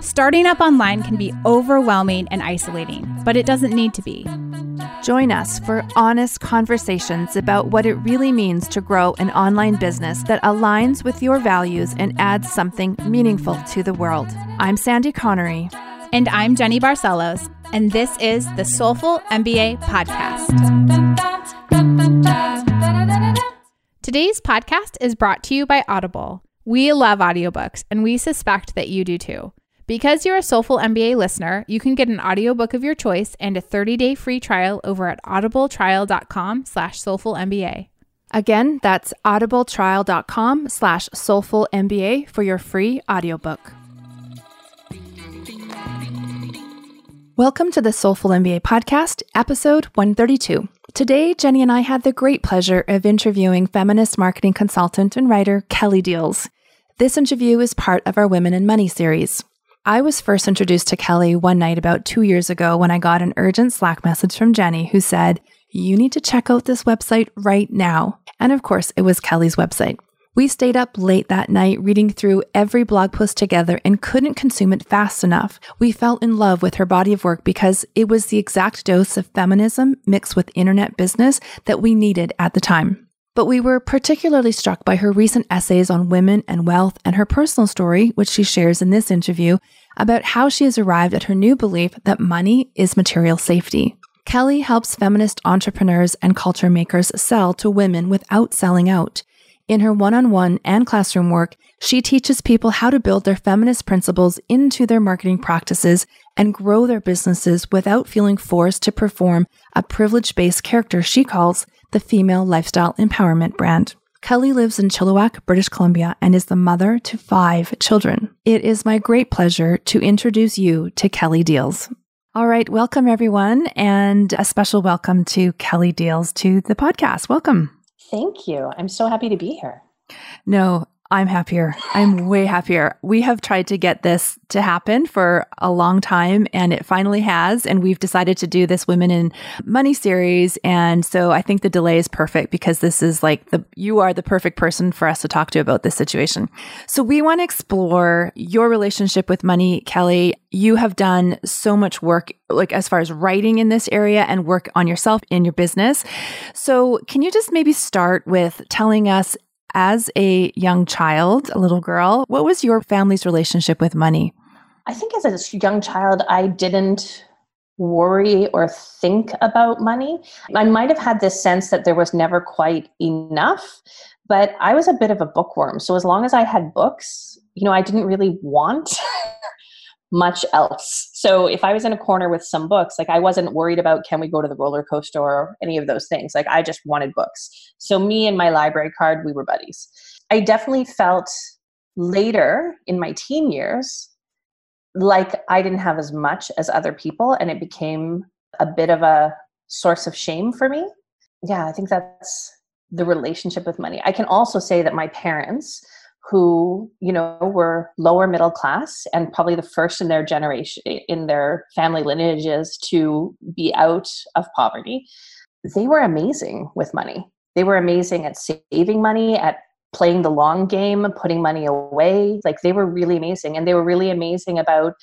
Starting up online can be overwhelming and isolating, but it doesn't need to be. Join us for honest conversations about what it really means to grow an online business that aligns with your values and adds something meaningful to the world. I'm Sandy Connery. And I'm Jenny Barcelos, and this is the Soulful MBA Podcast. Today's podcast is brought to you by Audible. We love audiobooks, and we suspect that you do too. Because you're a Soulful MBA listener, you can get an audiobook of your choice and a 30-day free trial over at audibletrial.com slash soulfulmba. Again, that's audibletrial.com slash soulfulmba for your free audiobook. Welcome to the Soulful MBA podcast, episode 132. Today, Jenny and I had the great pleasure of interviewing feminist marketing consultant and writer Kelly Diels. This interview is part of our Women in Money series. I was first introduced to Kelly one night about two years ago when I got an urgent Slack message from Jenny who said, You need to check out this website right now. And of course, it was Kelly's website. We stayed up late that night reading through every blog post together and couldn't consume it fast enough. We fell in love with her body of work because it was the exact dose of feminism mixed with internet business that we needed at the time. But we were particularly struck by her recent essays on women and wealth and her personal story, which she shares in this interview, about how she has arrived at her new belief that money is material safety. Kelly helps feminist entrepreneurs and culture makers sell to women without selling out. In her one on one and classroom work, she teaches people how to build their feminist principles into their marketing practices and grow their businesses without feeling forced to perform a privilege based character she calls the female lifestyle empowerment brand. Kelly lives in Chilliwack, British Columbia, and is the mother to five children. It is my great pleasure to introduce you to Kelly Diels. All right, welcome everyone, and a special welcome to Kelly Diels to the podcast. Welcome. Thank you. I'm so happy to be here. No, I'm happier. I'm way happier. We have tried to get this to happen for a long time and it finally has. And we've decided to do this Women in Money series. And so I think the delay is perfect because this is like the, you are the perfect person for us to talk to about this situation. So we want to explore your relationship with money, Kelly. You have done so much work, like as far as writing in this area and work on yourself in your business. So can you just maybe start with telling us as a young child, a little girl, what was your family's relationship with money? I think as a young child, I didn't worry or think about money. I might have had this sense that there was never quite enough, but I was a bit of a bookworm. So as long as I had books, you know, I didn't really want much else. So if I was in a corner with some books, like I wasn't worried about can we go to the roller coaster or any of those things. Like I just wanted books. So me and my library card, we were buddies. I definitely felt later in my teen years like I didn't have as much as other people and it became a bit of a source of shame for me. Yeah, I think that's the relationship with money. I can also say that my parents who you know were lower middle class and probably the first in their generation in their family lineages to be out of poverty they were amazing with money. They were amazing at saving money at playing the long game putting money away. Like they were really amazing and they were really amazing about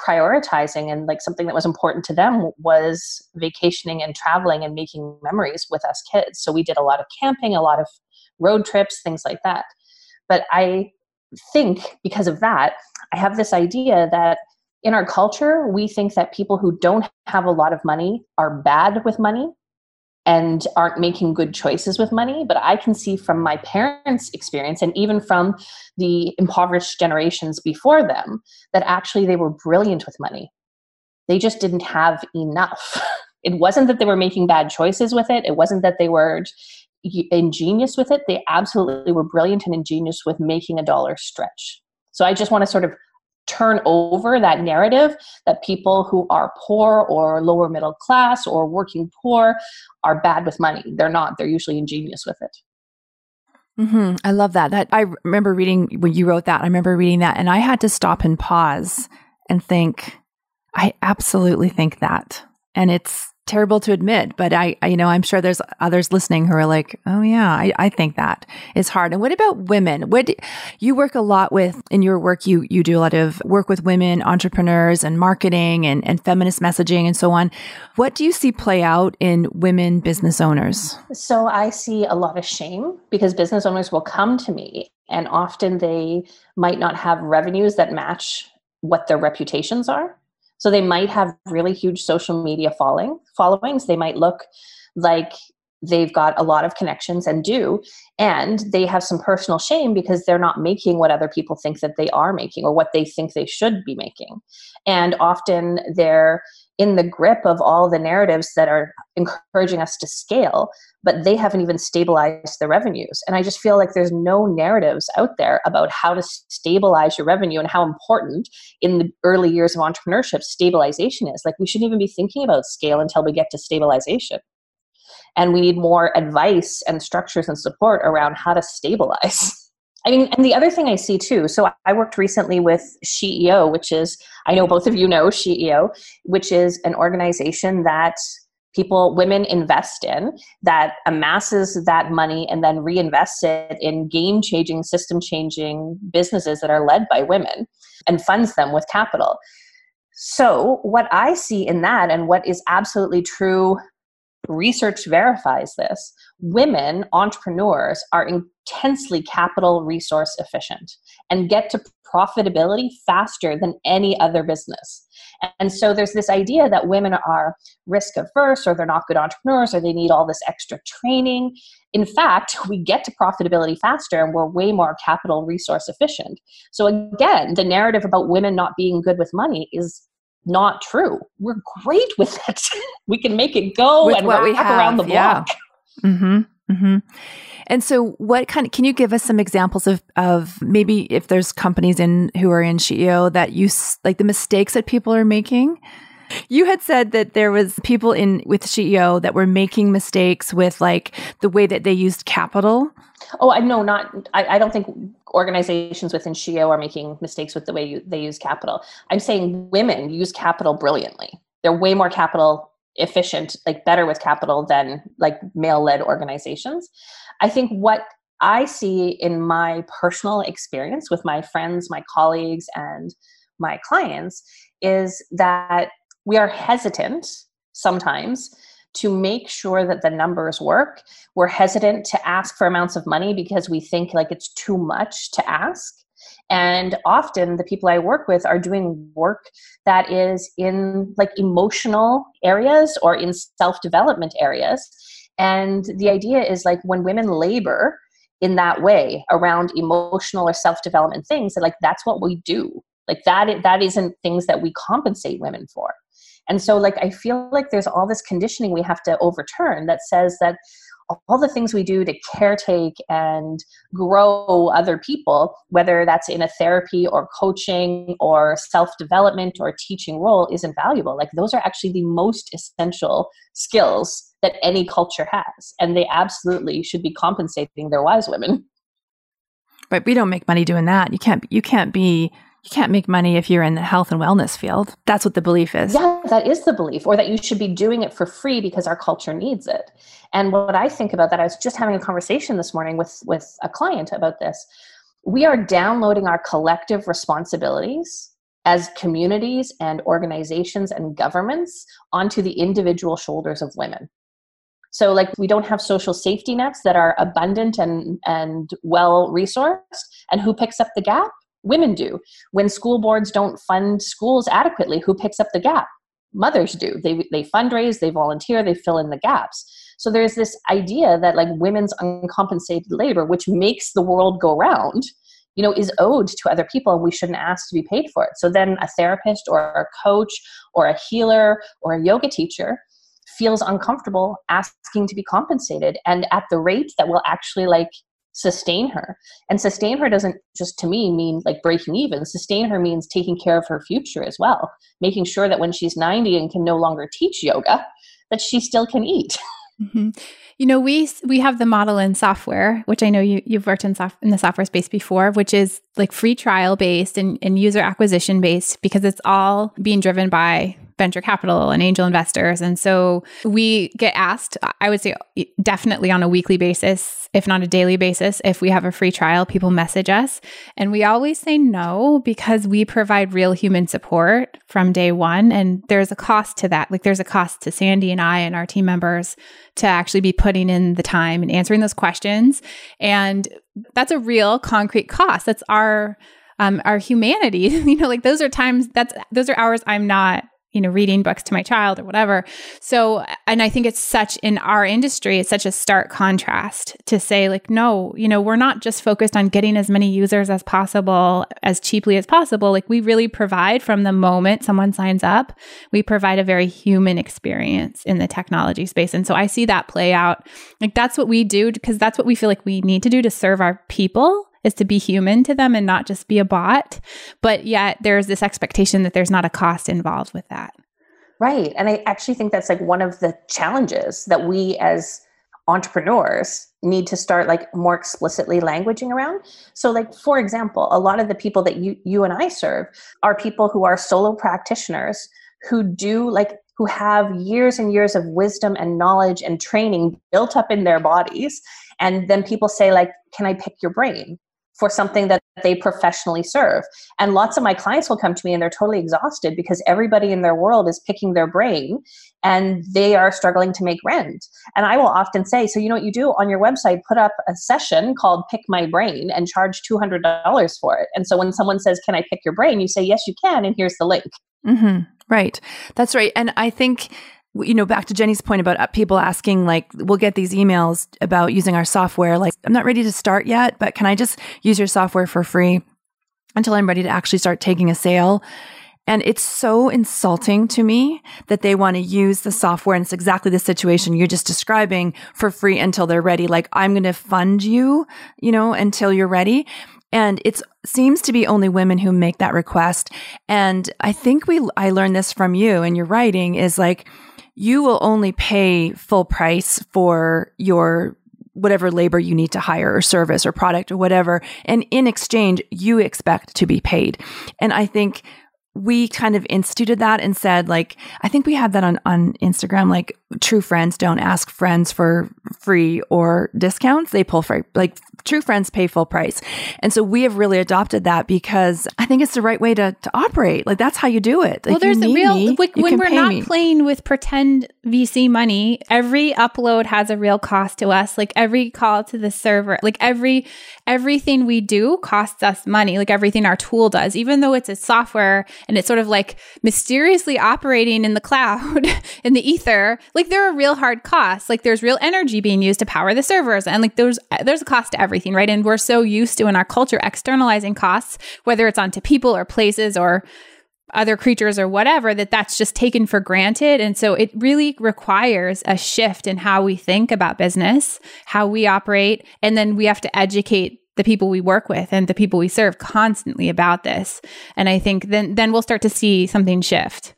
prioritizing and like something that was important to them was vacationing and traveling and making memories with us kids. So we did a lot of camping a lot of road trips things like that but I think because of that, I have this idea that in our culture, we think that people who don't have a lot of money are bad with money and aren't making good choices with money. But I can see from my parents' experience and even from the impoverished generations before them that actually they were brilliant with money. They just didn't have enough. it wasn't that they were making bad choices with it, it wasn't that they were ingenious with it. They absolutely were brilliant and ingenious with making a dollar stretch. So I just want to sort of turn over that narrative that people who are poor or lower middle class or working poor are bad with money. They're not. They're usually ingenious with it. Mm-hmm. I love that. That I remember reading when you wrote that. I remember reading that, and I had to stop and pause and think. I absolutely think that, and it's terrible to admit, but I, I, you know, I'm sure there's others listening who are like, oh yeah, I, I think that is hard. And what about women? What you work a lot with in your work? You you do a lot of work with women entrepreneurs and marketing and and feminist messaging and so on. What do you see play out in women business owners? So I see a lot of shame because business owners will come to me and often they might not have revenues that match what their reputations are so they might have really huge social media following followings. They might look like they've got a lot of connections and do and they have some personal shame because they're not making what other people think that they are making or what they think they should be making and often they're in the grip of all the narratives that are encouraging us to scale but they haven't even stabilized the revenues. And i just feel like there's no narratives out there about how to stabilize your revenue and how important in the early years of entrepreneurship stabilization is. Like we shouldn't even be thinking about scale until we get to stabilization. And we need more advice and structures and support around how to stabilize I mean, and the other thing I see too, so I worked recently with SheEO, which is, I know both of you know SheEO, which is an organization that people, women invest in that amasses that money and then reinvests it in game changing, system changing businesses that are led by women and funds them with capital. So, what I see in that, and what is absolutely true research verifies this women entrepreneurs are intensely capital resource efficient and get to profitability faster than any other business. And so there's this idea that women are risk averse or they're not good entrepreneurs or they need all this extra training. In fact we get to profitability faster and we're way more capital resource efficient. So again the narrative about women not being good with money is not true. We're great with it. we can make it go with and what we have around the block. Yeah. Mm-hmm. Mm-hmm. And so, what kind of can you give us some examples of of maybe if there's companies in who are in SheEO that you like the mistakes that people are making? You had said that there was people in with SheEO that were making mistakes with like the way that they used capital. Oh, I know not. I, I don't think organizations within SheEO are making mistakes with the way you, they use capital. I'm saying women use capital brilliantly. They're way more capital efficient, like better with capital than like male led organizations. I think what I see in my personal experience with my friends, my colleagues, and my clients is that we are hesitant sometimes to make sure that the numbers work. We're hesitant to ask for amounts of money because we think like it's too much to ask. And often the people I work with are doing work that is in like emotional areas or in self development areas. And the idea is like when women labor in that way around emotional or self development things, like that's what we do. Like that, that isn't things that we compensate women for. And so, like, I feel like there's all this conditioning we have to overturn that says that all the things we do to caretake and grow other people, whether that's in a therapy or coaching or self development or teaching role, isn't valuable. Like, those are actually the most essential skills that any culture has. And they absolutely should be compensating their wise women. But we don't make money doing that. You can't. You can't be you can't make money if you're in the health and wellness field. That's what the belief is. Yeah, that is the belief, or that you should be doing it for free because our culture needs it. And what I think about that, I was just having a conversation this morning with, with a client about this. We are downloading our collective responsibilities as communities and organizations and governments onto the individual shoulders of women. So, like, we don't have social safety nets that are abundant and, and well resourced. And who picks up the gap? Women do. When school boards don't fund schools adequately, who picks up the gap? Mothers do. They, they fundraise, they volunteer, they fill in the gaps. So there's this idea that like women's uncompensated labor, which makes the world go round, you know, is owed to other people and we shouldn't ask to be paid for it. So then a therapist or a coach or a healer or a yoga teacher feels uncomfortable asking to be compensated and at the rate that will actually like sustain her. And sustain her doesn't just to me mean like breaking even. Sustain her means taking care of her future as well, making sure that when she's 90 and can no longer teach yoga, that she still can eat. Mm-hmm. You know, we we have the model in software, which I know you you've worked in soft in the software space before, which is like free trial based and, and user acquisition based because it's all being driven by venture capital and angel investors. And so we get asked, I would say definitely on a weekly basis, if not a daily basis, if we have a free trial, people message us. And we always say no because we provide real human support from day one. And there's a cost to that. Like there's a cost to Sandy and I and our team members to actually be putting in the time and answering those questions. And that's a real concrete cost. That's our um, our humanity. you know, like those are times that's those are hours I'm not you know, reading books to my child or whatever. So, and I think it's such in our industry, it's such a stark contrast to say, like, no, you know, we're not just focused on getting as many users as possible, as cheaply as possible. Like, we really provide from the moment someone signs up, we provide a very human experience in the technology space. And so I see that play out. Like, that's what we do because that's what we feel like we need to do to serve our people is to be human to them and not just be a bot. But yet there's this expectation that there's not a cost involved with that. Right. And I actually think that's like one of the challenges that we as entrepreneurs need to start like more explicitly languaging around. So like for example, a lot of the people that you you and I serve are people who are solo practitioners who do like who have years and years of wisdom and knowledge and training built up in their bodies and then people say like can I pick your brain? For something that they professionally serve. And lots of my clients will come to me and they're totally exhausted because everybody in their world is picking their brain and they are struggling to make rent. And I will often say, so you know what you do on your website, put up a session called Pick My Brain and charge $200 for it. And so when someone says, Can I pick your brain? You say, Yes, you can. And here's the link. Mm-hmm. Right. That's right. And I think you know, back to Jenny's point about uh, people asking, like, we'll get these emails about using our software. Like, I'm not ready to start yet, but can I just use your software for free until I'm ready to actually start taking a sale? And it's so insulting to me that they want to use the software. And it's exactly the situation you're just describing for free until they're ready. Like, I'm going to fund you, you know, until you're ready. And it seems to be only women who make that request. And I think we, I learned this from you and your writing is like, you will only pay full price for your whatever labor you need to hire or service or product or whatever. And in exchange, you expect to be paid. And I think we kind of instituted that and said like i think we had that on on instagram like true friends don't ask friends for free or discounts. They pull for like true friends pay full price. And so we have really adopted that because i think it's the right way to, to operate. Like that's how you do it. Like, well there's a real me, like, when we're not me. playing with pretend vc money every upload has a real cost to us. Like every call to the server like every everything we do costs us money like everything our tool does even though it's a software and it's sort of like mysteriously operating in the cloud in the ether like there are real hard costs like there's real energy being used to power the servers and like there's there's a cost to everything right? And we're so used to in our culture externalizing costs whether it's onto people or places or other creatures or whatever that that's just taken for granted and so it really requires a shift in how we think about business how we operate and then we have to educate the people we work with and the people we serve constantly about this. And I think then then we'll start to see something shift.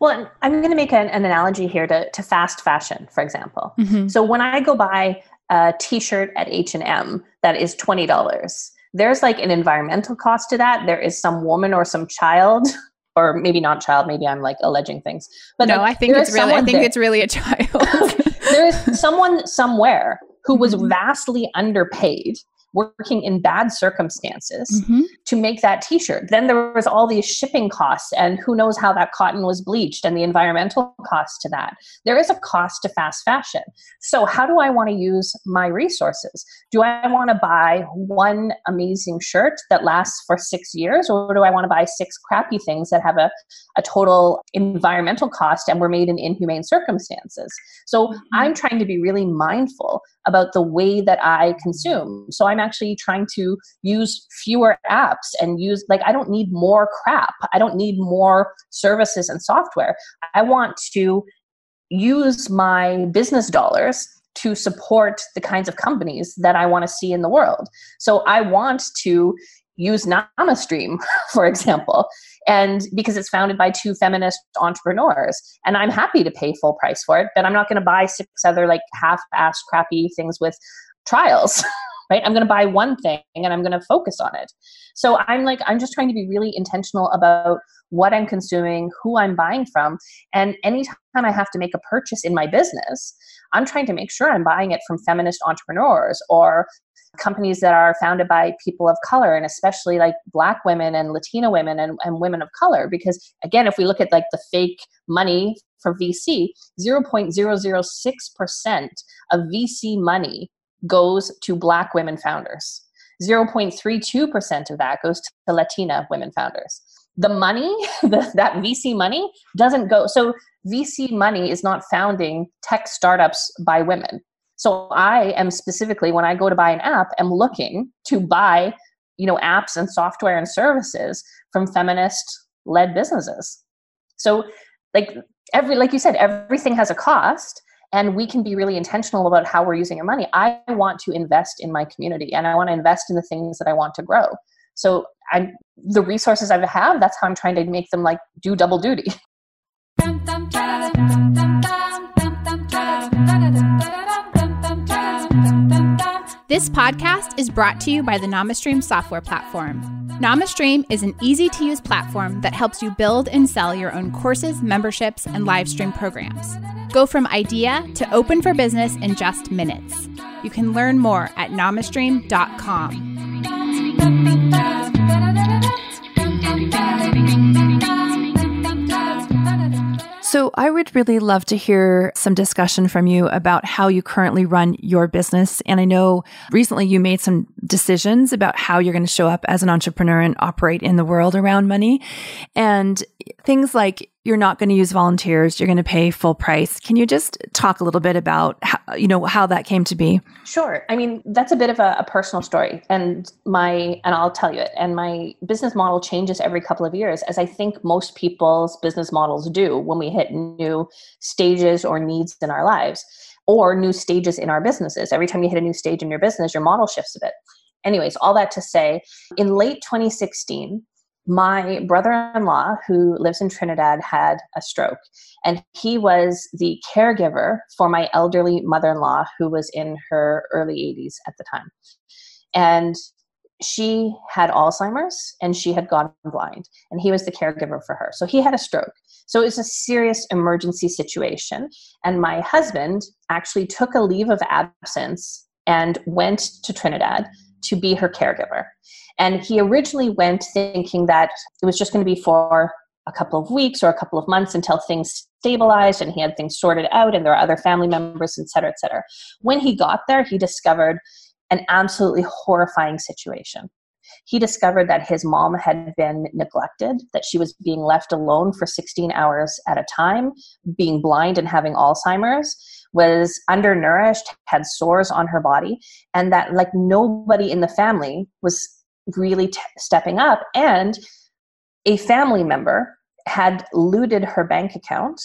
Well, I'm going to make an, an analogy here to, to fast fashion, for example. Mm-hmm. So when I go buy a T-shirt at H&M that is $20, there's like an environmental cost to that. There is some woman or some child or maybe not child, maybe I'm like alleging things. But no, like, I think it's really I think there. it's really a child. there is someone somewhere who was mm-hmm. vastly underpaid working in bad circumstances mm-hmm. to make that t-shirt. Then there was all these shipping costs and who knows how that cotton was bleached and the environmental cost to that. There is a cost to fast fashion. So how do i want to use my resources? Do i want to buy one amazing shirt that lasts for six years or do i want to buy six crappy things that have a, a total environmental cost and were made in inhumane circumstances? So mm-hmm. i'm trying to be really mindful about the way that i consume. So i'm actually trying to use fewer apps and use like I don't need more crap. I don't need more services and software. I want to use my business dollars to support the kinds of companies that I want to see in the world. So I want to use NamaStream, for example, and because it's founded by two feminist entrepreneurs. And I'm happy to pay full price for it, but I'm not going to buy six other like half-ass crappy things with trials. right? I'm going to buy one thing and I'm going to focus on it. So I'm like, I'm just trying to be really intentional about what I'm consuming, who I'm buying from. And anytime I have to make a purchase in my business, I'm trying to make sure I'm buying it from feminist entrepreneurs or companies that are founded by people of color and especially like black women and latina women and, and women of color because again if we look at like the fake money for vc 0.006% of vc money goes to black women founders. 0.32% of that goes to latina women founders. The money the, that vc money doesn't go so vc money is not founding tech startups by women. So I am specifically when I go to buy an app, am looking to buy, you know, apps and software and services from feminist led businesses. So like every like you said, everything has a cost and we can be really intentional about how we're using our money. I want to invest in my community and I want to invest in the things that I want to grow. So I'm the resources I have, that's how I'm trying to make them like do double duty. This podcast is brought to you by the NamaStream software platform. NamaStream is an easy to use platform that helps you build and sell your own courses, memberships, and live stream programs. Go from idea to open for business in just minutes. You can learn more at namastream.com. So, I would really love to hear some discussion from you about how you currently run your business. And I know recently you made some decisions about how you're going to show up as an entrepreneur and operate in the world around money. And things like you're not going to use volunteers you're going to pay full price. Can you just talk a little bit about how, you know how that came to be? Sure. I mean that's a bit of a, a, personal story and my and i'll tell you it and my business model changes every couple of years as i think most people's business models do when we hit new stages or needs in our lives or new stages in our businesses. Every time you hit a new stage in your business your model shifts a bit. Anyways all that to say in late 2016 my brother in law, who lives in Trinidad, had a stroke, and he was the caregiver for my elderly mother in law, who was in her early 80s at the time. And she had Alzheimer's and she had gone blind, and he was the caregiver for her. So he had a stroke. So it was a serious emergency situation. And my husband actually took a leave of absence and went to Trinidad to be her caregiver. And he originally went thinking that it was just going to be for a couple of weeks or a couple of months until things stabilized and he had things sorted out and there are other family members, et cetera, et cetera. When he got there, he discovered an absolutely horrifying situation. He discovered that his mom had been neglected, that she was being left alone for 16 hours at a time, being blind and having Alzheimer's, was undernourished, had sores on her body, and that like nobody in the family was really t- stepping up. And a family member had looted her bank account,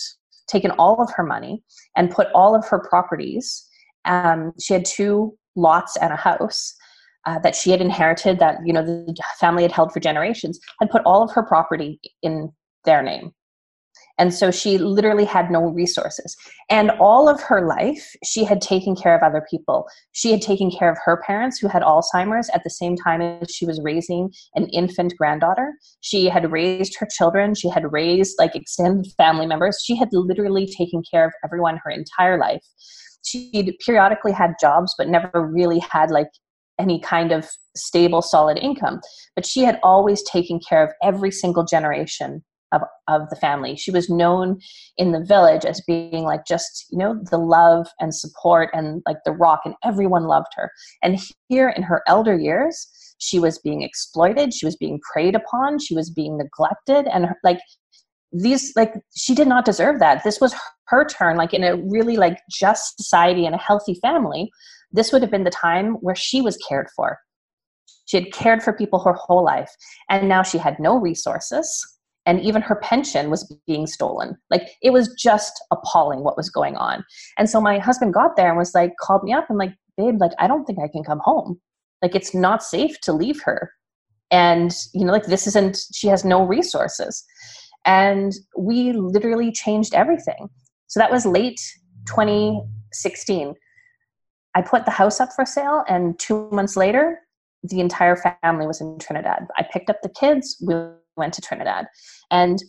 taken all of her money, and put all of her properties. Um, she had two lots and a house. Uh, that she had inherited that you know the family had held for generations had put all of her property in their name and so she literally had no resources. And all of her life, she had taken care of other people. She had taken care of her parents who had Alzheimer's at the same time as she was raising an infant granddaughter. She had raised her children. She had raised like extended family members. She had literally taken care of everyone her entire life. She'd periodically had jobs, but never really had like any kind of stable, solid income. But she had always taken care of every single generation of, of the family. She was known in the village as being like just, you know, the love and support and like the rock, and everyone loved her. And here in her elder years, she was being exploited, she was being preyed upon, she was being neglected, and her, like these like she did not deserve that this was her turn like in a really like just society and a healthy family this would have been the time where she was cared for she had cared for people her whole life and now she had no resources and even her pension was being stolen. Like it was just appalling what was going on. And so my husband got there and was like, called me up and like, babe, like I don't think I can come home. Like it's not safe to leave her. And you know, like this isn't she has no resources. And we literally changed everything. So that was late 2016. I put the house up for sale, and two months later, the entire family was in Trinidad. I picked up the kids, we went to Trinidad. And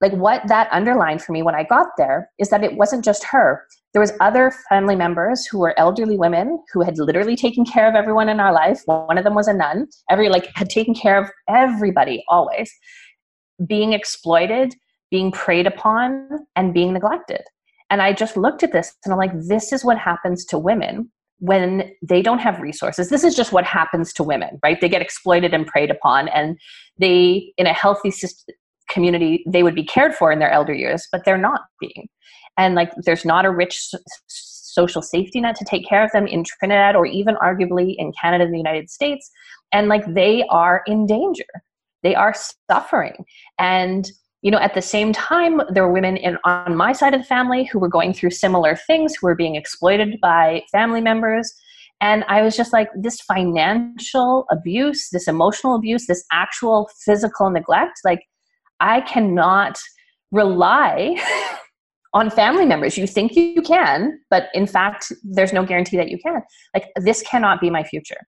like what that underlined for me when I got there is that it wasn't just her. There was other family members who were elderly women who had literally taken care of everyone in our life. One of them was a nun. Every like had taken care of everybody always being exploited, being preyed upon and being neglected. And I just looked at this and I'm like this is what happens to women when they don't have resources. This is just what happens to women right? They get exploited and preyed upon and they in a healthy system, community they would be cared for in their elder years but they're not being. And like there's not a rich social safety net to take care of them in trinidad or even arguably in canada and the united states. And like they are in danger. They are suffering. And you know at the same time there were women in on my side of the family who were going through similar things who were being exploited by family members. And i was just like this financial abuse this emotional abuse this actual physical neglect like i cannot rely on family members. You think you can but in fact there's no guarantee that you can. Like this cannot be my future.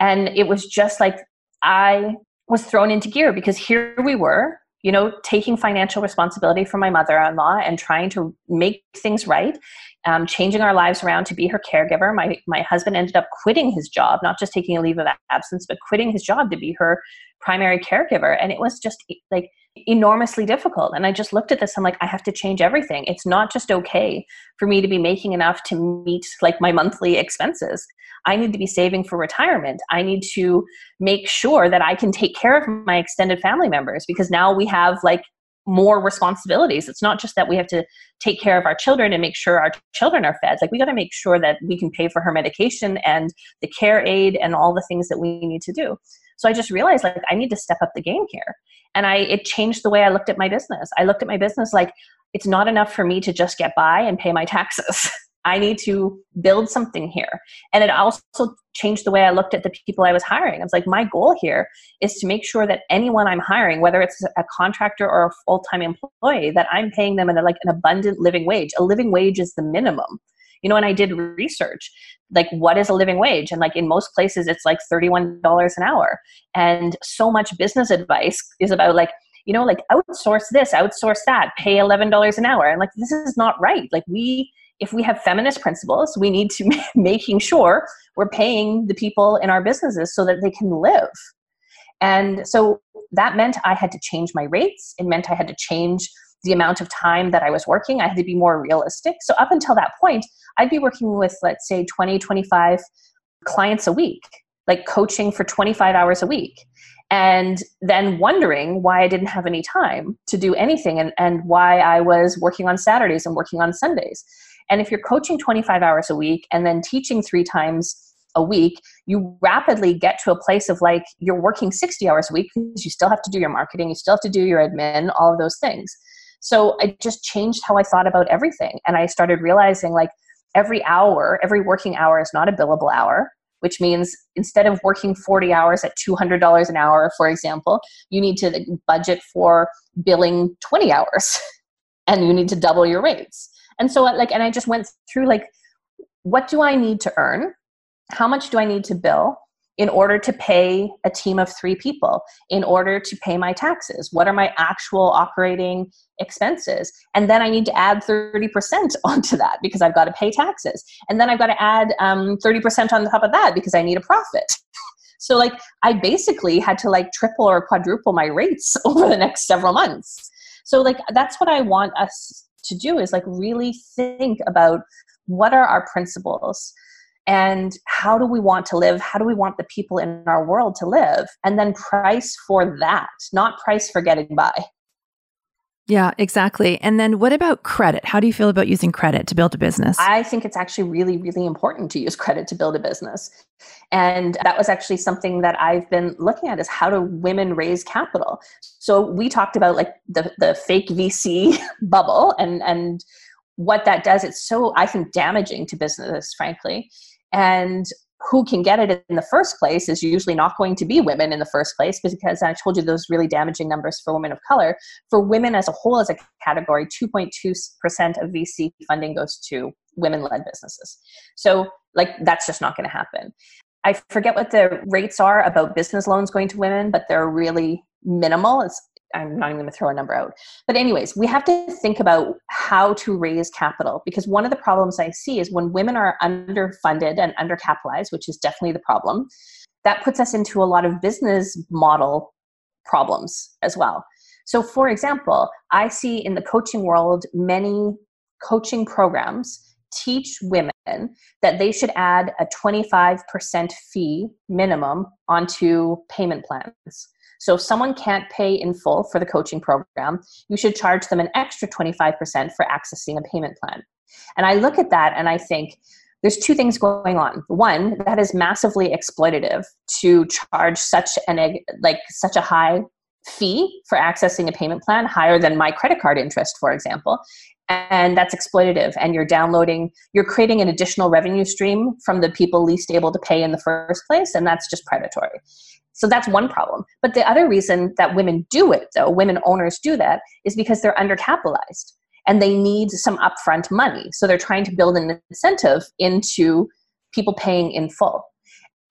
And it was just like i was thrown into gear because here we were you know, taking financial responsibility for my mother in law and trying to make things right, um, changing our lives around to be her caregiver. My, my husband ended up quitting his job, not just taking a leave of absence, but quitting his job to be her primary caregiver. And it was just like enormously difficult. And I just looked at this, I'm like, I have to change everything. It's not just okay for me to be making enough to meet like my monthly expenses. I need to be saving for retirement. I need to make sure that I can take care of my extended family members because now we have like more responsibilities. It's not just that we have to take care of our children and make sure our children are fed. Like we got to make sure that we can pay for her medication and the care aid and all the things that we need to do. So I just realized like I need to step up the game here. And I it changed the way I looked at my business. I looked at my business like it's not enough for me to just get by and pay my taxes. I need to build something here. And it also changed the way I looked at the people I was hiring. I was like, my goal here is to make sure that anyone I'm hiring, whether it's a contractor or a full time employee, that I'm paying them in a, like an abundant living wage. A living wage is the minimum. You know, and I did research like what is a living wage and like in most places it's like $31 an hour and so much business advice is about like you know like outsource this outsource that pay $11 an hour and like this is not right like we if we have feminist principles, we need to making sure we're paying the people in our businesses so that they can live. And so that meant I had to change my rates. It meant I had to change the amount of time that I was working. I had to be more realistic. So up until that point, I'd be working with, let's say, 20, 25 clients a week, like coaching for 25 hours a week. And then wondering why I didn't have any time to do anything and, and why I was working on Saturdays and working on Sundays. And if you're coaching 25 hours a week and then teaching three times a week, you rapidly get to a place of like you're working 60 hours a week because you still have to do your marketing, you still have to do your admin, all of those things. So I just changed how I thought about everything. And I started realizing like every hour, every working hour is not a billable hour, which means instead of working 40 hours at $200 an hour, for example, you need to budget for billing 20 hours and you need to double your rates and so like and i just went through like what do i need to earn how much do i need to bill in order to pay a team of three people in order to pay my taxes. What are my actual operating expenses? And then i need to add 30% onto that because i've got to pay taxes. And then i've got to add um, 30% on top of that because i need a profit. So like i basically had to like triple or quadruple my rates over the next several months. So like that's what i want us to do is like really think about what are our principles and how do we want to live how do we want the people in our world to live and then price for that not price for getting by Yeah, exactly. And then what about credit? How do you feel about using credit to build a business? I think it's actually really, really important to use credit to build a business. And that was actually something that I've been looking at is how do women raise capital? So we talked about like the, the fake VC bubble and and what that does. It's so I think damaging to business, frankly. And who can get it in the first place is usually not going to be women in the first place because I told you those really damaging numbers for women of color. For women as a whole, as a category, 2.2% of VC funding goes to women led businesses. So, like, that's just not going to happen. I forget what the rates are about business loans going to women, but they're really minimal. It's I'm not even going to throw a number out. But, anyways, we have to think about how to raise capital because one of the problems I see is when women are underfunded and undercapitalized, which is definitely the problem, that puts us into a lot of business model problems as well. So, for example, I see in the coaching world many coaching programs teach women that they should add a 25% fee minimum onto payment plans. So if someone can't pay in full for the coaching program, you should charge them an extra 25% for accessing a payment plan. And I look at that and I think, there's two things going on. One, that is massively exploitative to charge such an like such a high fee for accessing a payment plan, higher than my credit card interest, for example. And that's exploitative. And you're downloading, you're creating an additional revenue stream from the people least able to pay in the first place, and that's just predatory. So that's one problem. But the other reason that women do it, though, women owners do that, is because they're undercapitalized and they need some upfront money. So they're trying to build an incentive into people paying in full.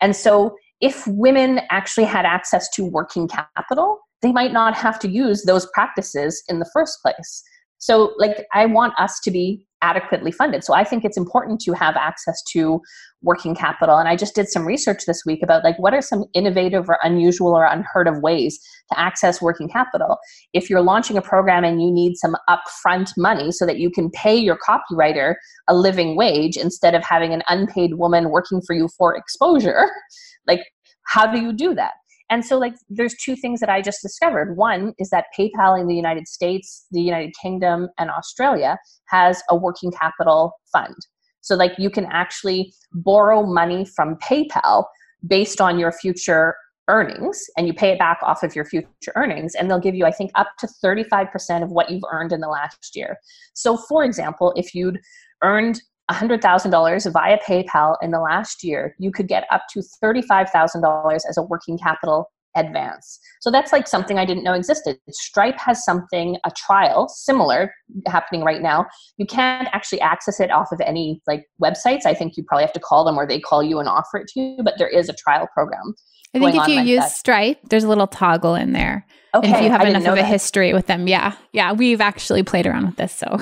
And so if women actually had access to working capital, they might not have to use those practices in the first place. So, like, I want us to be adequately funded. So I think it's important to have access to working capital. And I just did some research this week about like what are some innovative or unusual or unheard of ways to access working capital. If you're launching a program and you need some upfront money so that you can pay your copywriter a living wage instead of having an unpaid woman working for you for exposure, like how do you do that? And so, like, there's two things that I just discovered. One is that PayPal in the United States, the United Kingdom, and Australia has a working capital fund. So, like, you can actually borrow money from PayPal based on your future earnings and you pay it back off of your future earnings and they'll give you i think up to 35% of what you've earned in the last year so for example if you'd earned $100,000 via PayPal in the last year, you could get up to $35,000 as a working capital advance. So that's like something I didn't know existed. Stripe has something, a trial similar happening right now. You can't actually access it off of any like websites. I think you probably have to call them or they call you and offer it to you, but there is a trial program. I think if you use that. Stripe, there's a little toggle in there Okay, and if you have enough of a history with them, yeah, yeah, we've actually played around with this. So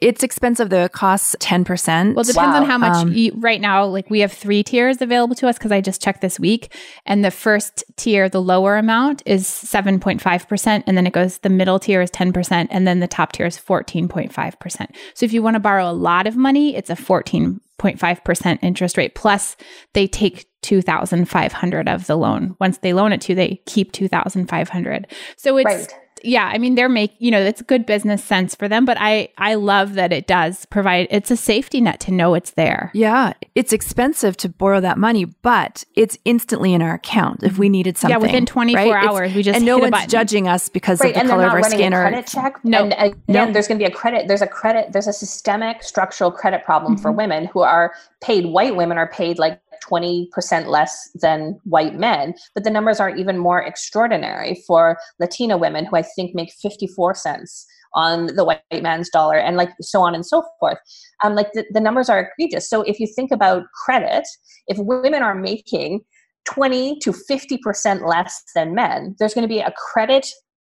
it's expensive. The costs ten percent. Well, it depends wow. on how much. Um, you, right now, like we have three tiers available to us because I just checked this week, and the first tier, the lower amount, is seven point five percent, and then it goes. The middle tier is ten percent, and then the top tier is fourteen point five percent. So if you want to borrow a lot of money, it's a fourteen 0.5% interest rate plus they take 2500 of the loan. Once they loan it to they keep 2500 so it's right yeah, I mean they're make you know it's good business sense for them, but I I love that it does provide it's a safety net to know it's there. Yeah, it's expensive to borrow that money, but it's instantly in our account if we needed something. Yeah, within 24 right? hours it's, we just and no one's judging us because right, of the color of our skin or credit check. No, and again, no. there's going to be a credit. There's a credit. There's a systemic structural credit problem mm-hmm. for women who are paid. White women are paid like 20% less than white men. But the numbers are even more extraordinary for Latina women who I think make 54 cents on the white man's dollar and like so on and so forth. Um, like the, the numbers are egregious. So if you think about credit, if women are making 20 to 50% less than men, there's going to be a credit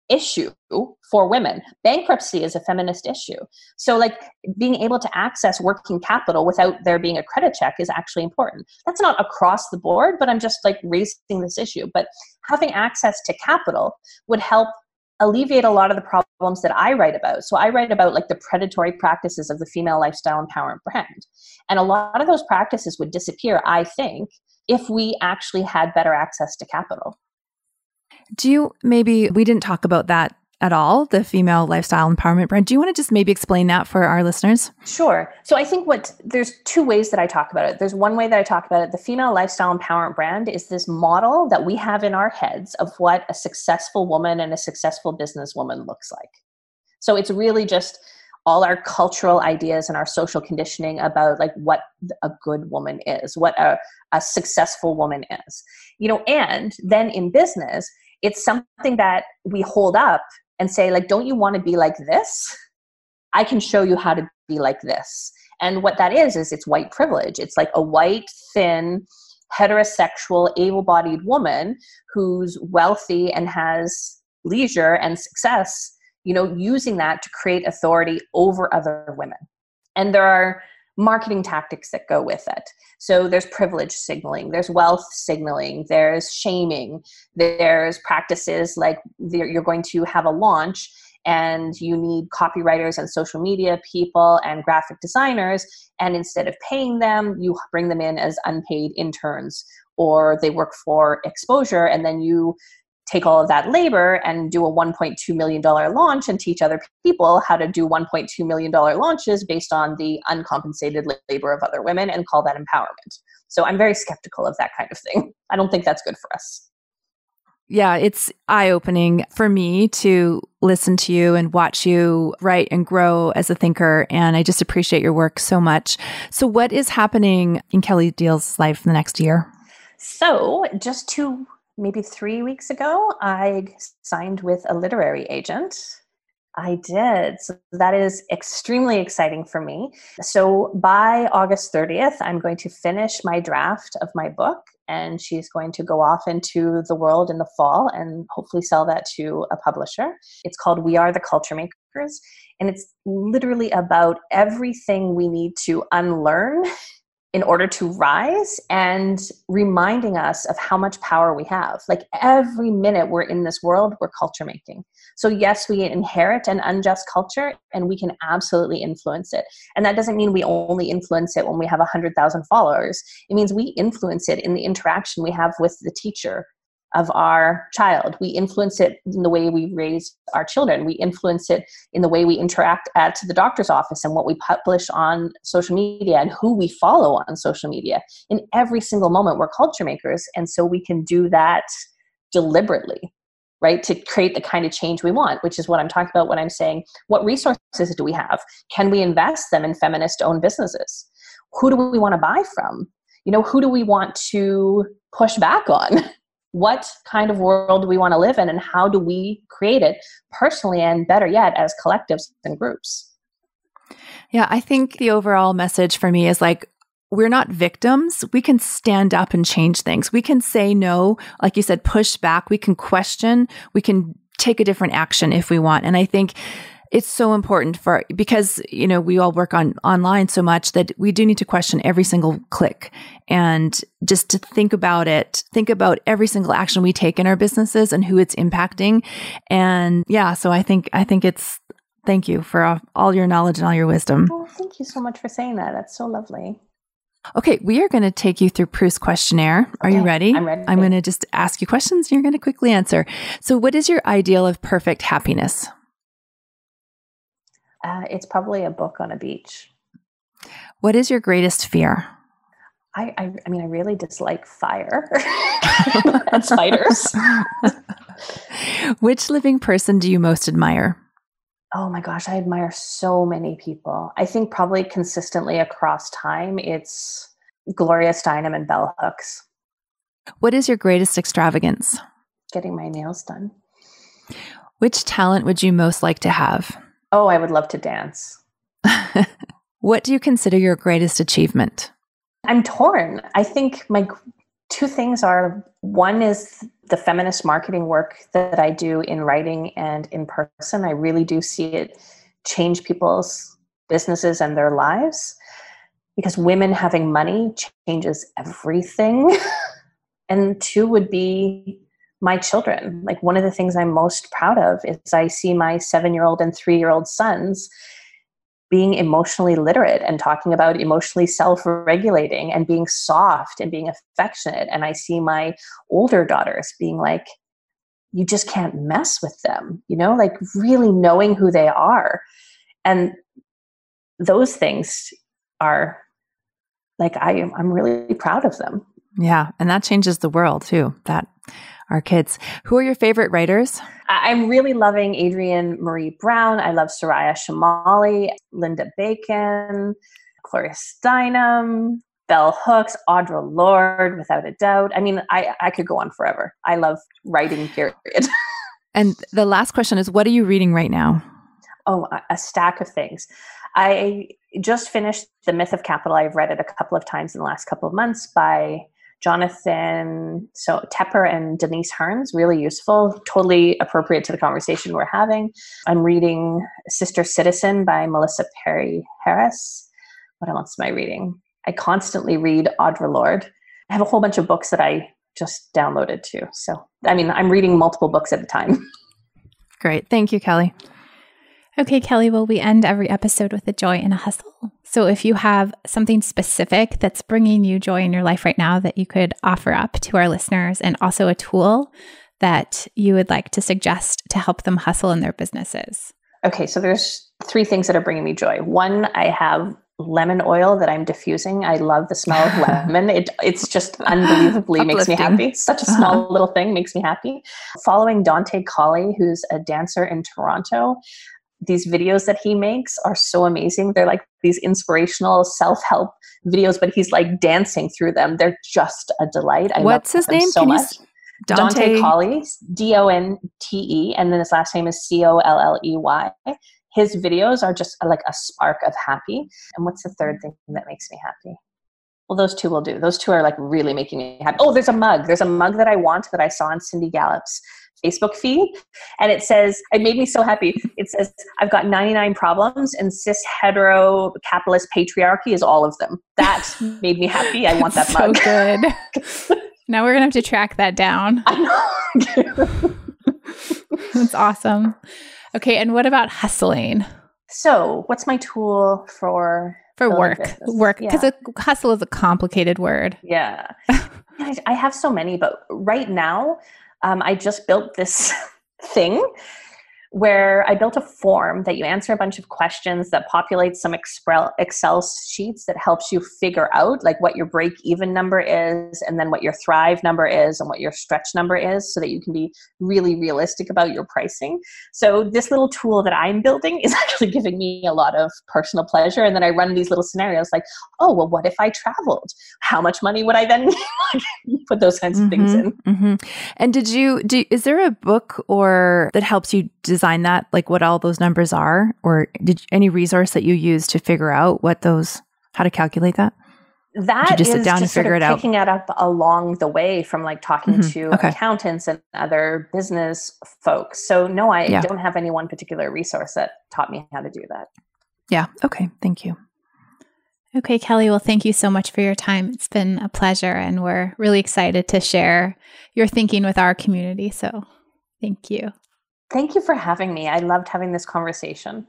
issue for women. Bankruptcy is a feminist issue. So, like, being able to access working capital without there being a credit check is actually important. That's not across the board, but I'm just like raising this issue. But having access to capital would help alleviate a lot of the problems that I write about. So, I write about like the predatory practices of the female lifestyle empowerment brand. And a lot of those practices would disappear, I think, if we actually had better access to capital. Do you maybe, we didn't talk about that at all, the female lifestyle empowerment brand. Do you want to just maybe explain that for our listeners? Sure. So I think what there's two ways that I talk about it. There's one way that I talk about it. The female lifestyle empowerment brand is this model that we have in our heads of what a successful woman and a successful businesswoman looks like. So it's really just all our cultural ideas and our social conditioning about like what a good woman is, what a, a successful woman is. You know, and then in business, it's something that we hold up and say like don't you want to be like this? I can show you how to be like this. And what that is is it's white privilege. It's like a white thin heterosexual able-bodied woman who's wealthy and has leisure and success you know using that to create authority over other women. And there are marketing tactics that go with it. So there's privilege signaling, there's wealth signaling, there's shaming, there's practices like you're going to have a launch and you need copywriters and social media people and graphic designers and instead of paying them you bring them in as unpaid interns or they work for exposure and then you take all of that labor and do a $1.2 million launch and teach other people how to do $1.2 million launches based on the uncompensated labor of other women and call that empowerment. So I'm very skeptical of that kind of thing. I don't think that's good for us. Yeah, it's eye opening for me to listen to you and watch you write and grow as a thinker. And I just appreciate your work so much. So, what is happening in Kelly Diels' life in the next year? So, just to maybe three weeks ago, I signed with a literary agent. I did. So that is extremely exciting for me. So by August 30th, I'm going to finish my draft of my book, and she's going to go off into the world in the fall and hopefully sell that to a publisher. It's called We Are the Culture Makers, and it's literally about everything we need to unlearn in order to rise and reminding us of how much power we have. Like every minute we're in this world, we're culture making. So, yes, we inherit an unjust culture and we can absolutely influence it. And that doesn't mean we only influence it when we have 100,000 followers. It means we influence it in the interaction we have with the teacher, of our child. We influence it in the way we raise our children. We influence it in the way we interact at the doctor's office and what we publish on social media and who we follow on social media. In every single moment, we're culture makers. And so we can do that deliberately, right? To create the kind of change we want, which is what I'm talking about when I'm saying, what resources do we have? Can we invest them in feminist owned businesses? Who do we want to buy from? You know, who do we want to push back on? what kind of world do we want to live in and how do we create it personally and better yet as collectives and groups yeah i think the overall message for me is like we're not victims. We can stand up and change things. We can say no, like you said, push back. We can question. We can take a different action if we want. And I think it's so important for because you know we all work on online so much that we do need to question every single click and just to think about it think about every single action we take in our businesses and who it's impacting and yeah so i think i think it's thank you for all your knowledge and all your wisdom well thank you so much for saying that that's so lovely Okay, we are going to take you through Proust's questionnaire. Are okay, you ready? I'm ready. I'm going to just ask you questions and you're going to quickly answer. So, what is your ideal of perfect happiness? Uh, it's probably a book on a beach. What is your greatest fear? I, I, I mean, I really dislike fire and spiders. Which living person do you most admire? Oh my gosh, I admire so many people. I think probably consistently across time, it's Gloria Steinem and Bell Hooks. What is your greatest extravagance? Getting my nails done. Which talent would you most like to have? Oh, I would love to dance. what do you consider your greatest achievement? I'm torn. I think my two things are one is the feminist marketing work that I do in writing and in person. I really do see it change people's businesses and their lives because women having money changes everything. and two would be my children. Like one of the things I'm most proud of is I see my seven year old and three year old sons being emotionally literate and talking about emotionally self regulating and being soft and being affectionate. And I see my older daughters being like, you just can't mess with them, you know, like really knowing who they are. And those things are like I am I'm really proud of them. Yeah, and that changes the world too. That our kids. Who are your favorite writers? I'm really loving Adrienne Maree Brown. I love Soraya Chemaly, Linda Bacon, Gloria Steinem, Bell Hooks, Audre Lorde, without a doubt. I mean, I, I could go on forever. I love writing, period. and the last question is what are you reading right now? Oh, a stack of things. I just finished The Myth of Capital. I've read it a couple of times in the last couple of months by Jonathan so Tepper and Denise Hearns, really useful, totally appropriate to the conversation we're having. I'm reading Sister Citizen by Melissa Perry Harris. What else am I reading? I constantly read Audre Lorde. I have a whole bunch of books that I just downloaded too. So, I mean, I'm reading multiple books at a time. Great. Thank you, Kelly. Okay, Kelly, well, we end every episode with a joy and a hustle. So if you have something specific that's bringing you joy in your life right now that you could offer up to our listeners, and also a tool that you would like to suggest to help them hustle in their businesses. Okay, so there's three things that are bringing me joy. One, I have lemon oil that I'm diffusing. I love the smell of lemon. It it's just unbelievably makes me happy. Such a small uh-huh. little thing makes me happy. Following Donte Colley, who's a dancer in Toronto, these videos that he makes are so amazing. They're like these inspirational self help videos, but he's like dancing through them. They're just a delight. I What's his name? So Can much. Donte, Donte Colley, D O N T E, and then his last name is C O L L E Y. His videos are just like a spark of happy. And what's the third thing that makes me happy? Well, those two will do. Those two are like really making me happy. Oh, there's a mug. There's a mug that I want that I saw on Cindy Gallop's Facebook feed. And it says, it made me so happy. It says, I've got 99 problems and cis hetero capitalist patriarchy is all of them. That made me happy. I want that so mug. good. now we're going to have to track that down. That's awesome. Okay. And what about hustling? So, what's my tool for for work? Work because yeah. hustle is a complicated word. Yeah, I have so many, but right now um, I just built this thing where I built a form that you answer a bunch of questions that populates some Excel sheets that helps you figure out like what your break even number is and then what your thrive number is and what your stretch number is so that you can be really realistic about your pricing. So this little tool that I'm building is actually giving me a lot of personal pleasure and then I run these little scenarios like, oh, well what if I traveled? How much money would I then put those kinds of mm-hmm, things in? Mm-hmm. And did you do is there a book or that helps you design that, like what all those numbers are, or did any resource that you use to figure out what those, how to calculate that? That you just sit down just and figure it out. Picking it up along the way from like talking mm-hmm. to okay. accountants and other business folks. So no, I yeah. don't have any one particular resource that taught me how to do that. Yeah. Okay. Thank you. Okay, Kelly. Well, thank you so much for your time. It's been a pleasure, and we're really excited to share your thinking with our community. So, thank you. Thank you for having me. I loved having this conversation.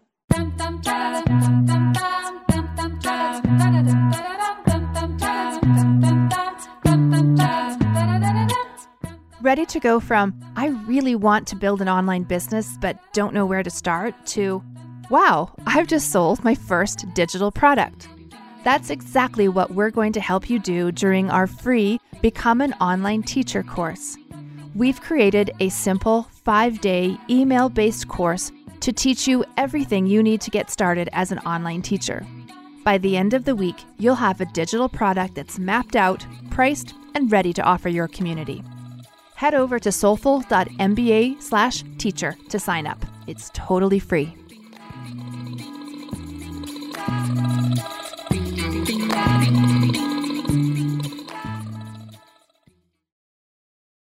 Ready to go from, I really want to build an online business but don't know where to start, to, wow, I've just sold my first digital product. That's exactly what we're going to help you do during our free Become an Online Teacher course we've created a simple five day email based course to teach you everything you need to get started as an online teacher. By the end of the week, you'll have a digital product that's mapped out, priced, and ready to offer your community. Head over to soulful.mba/teacher to sign up. It's totally free.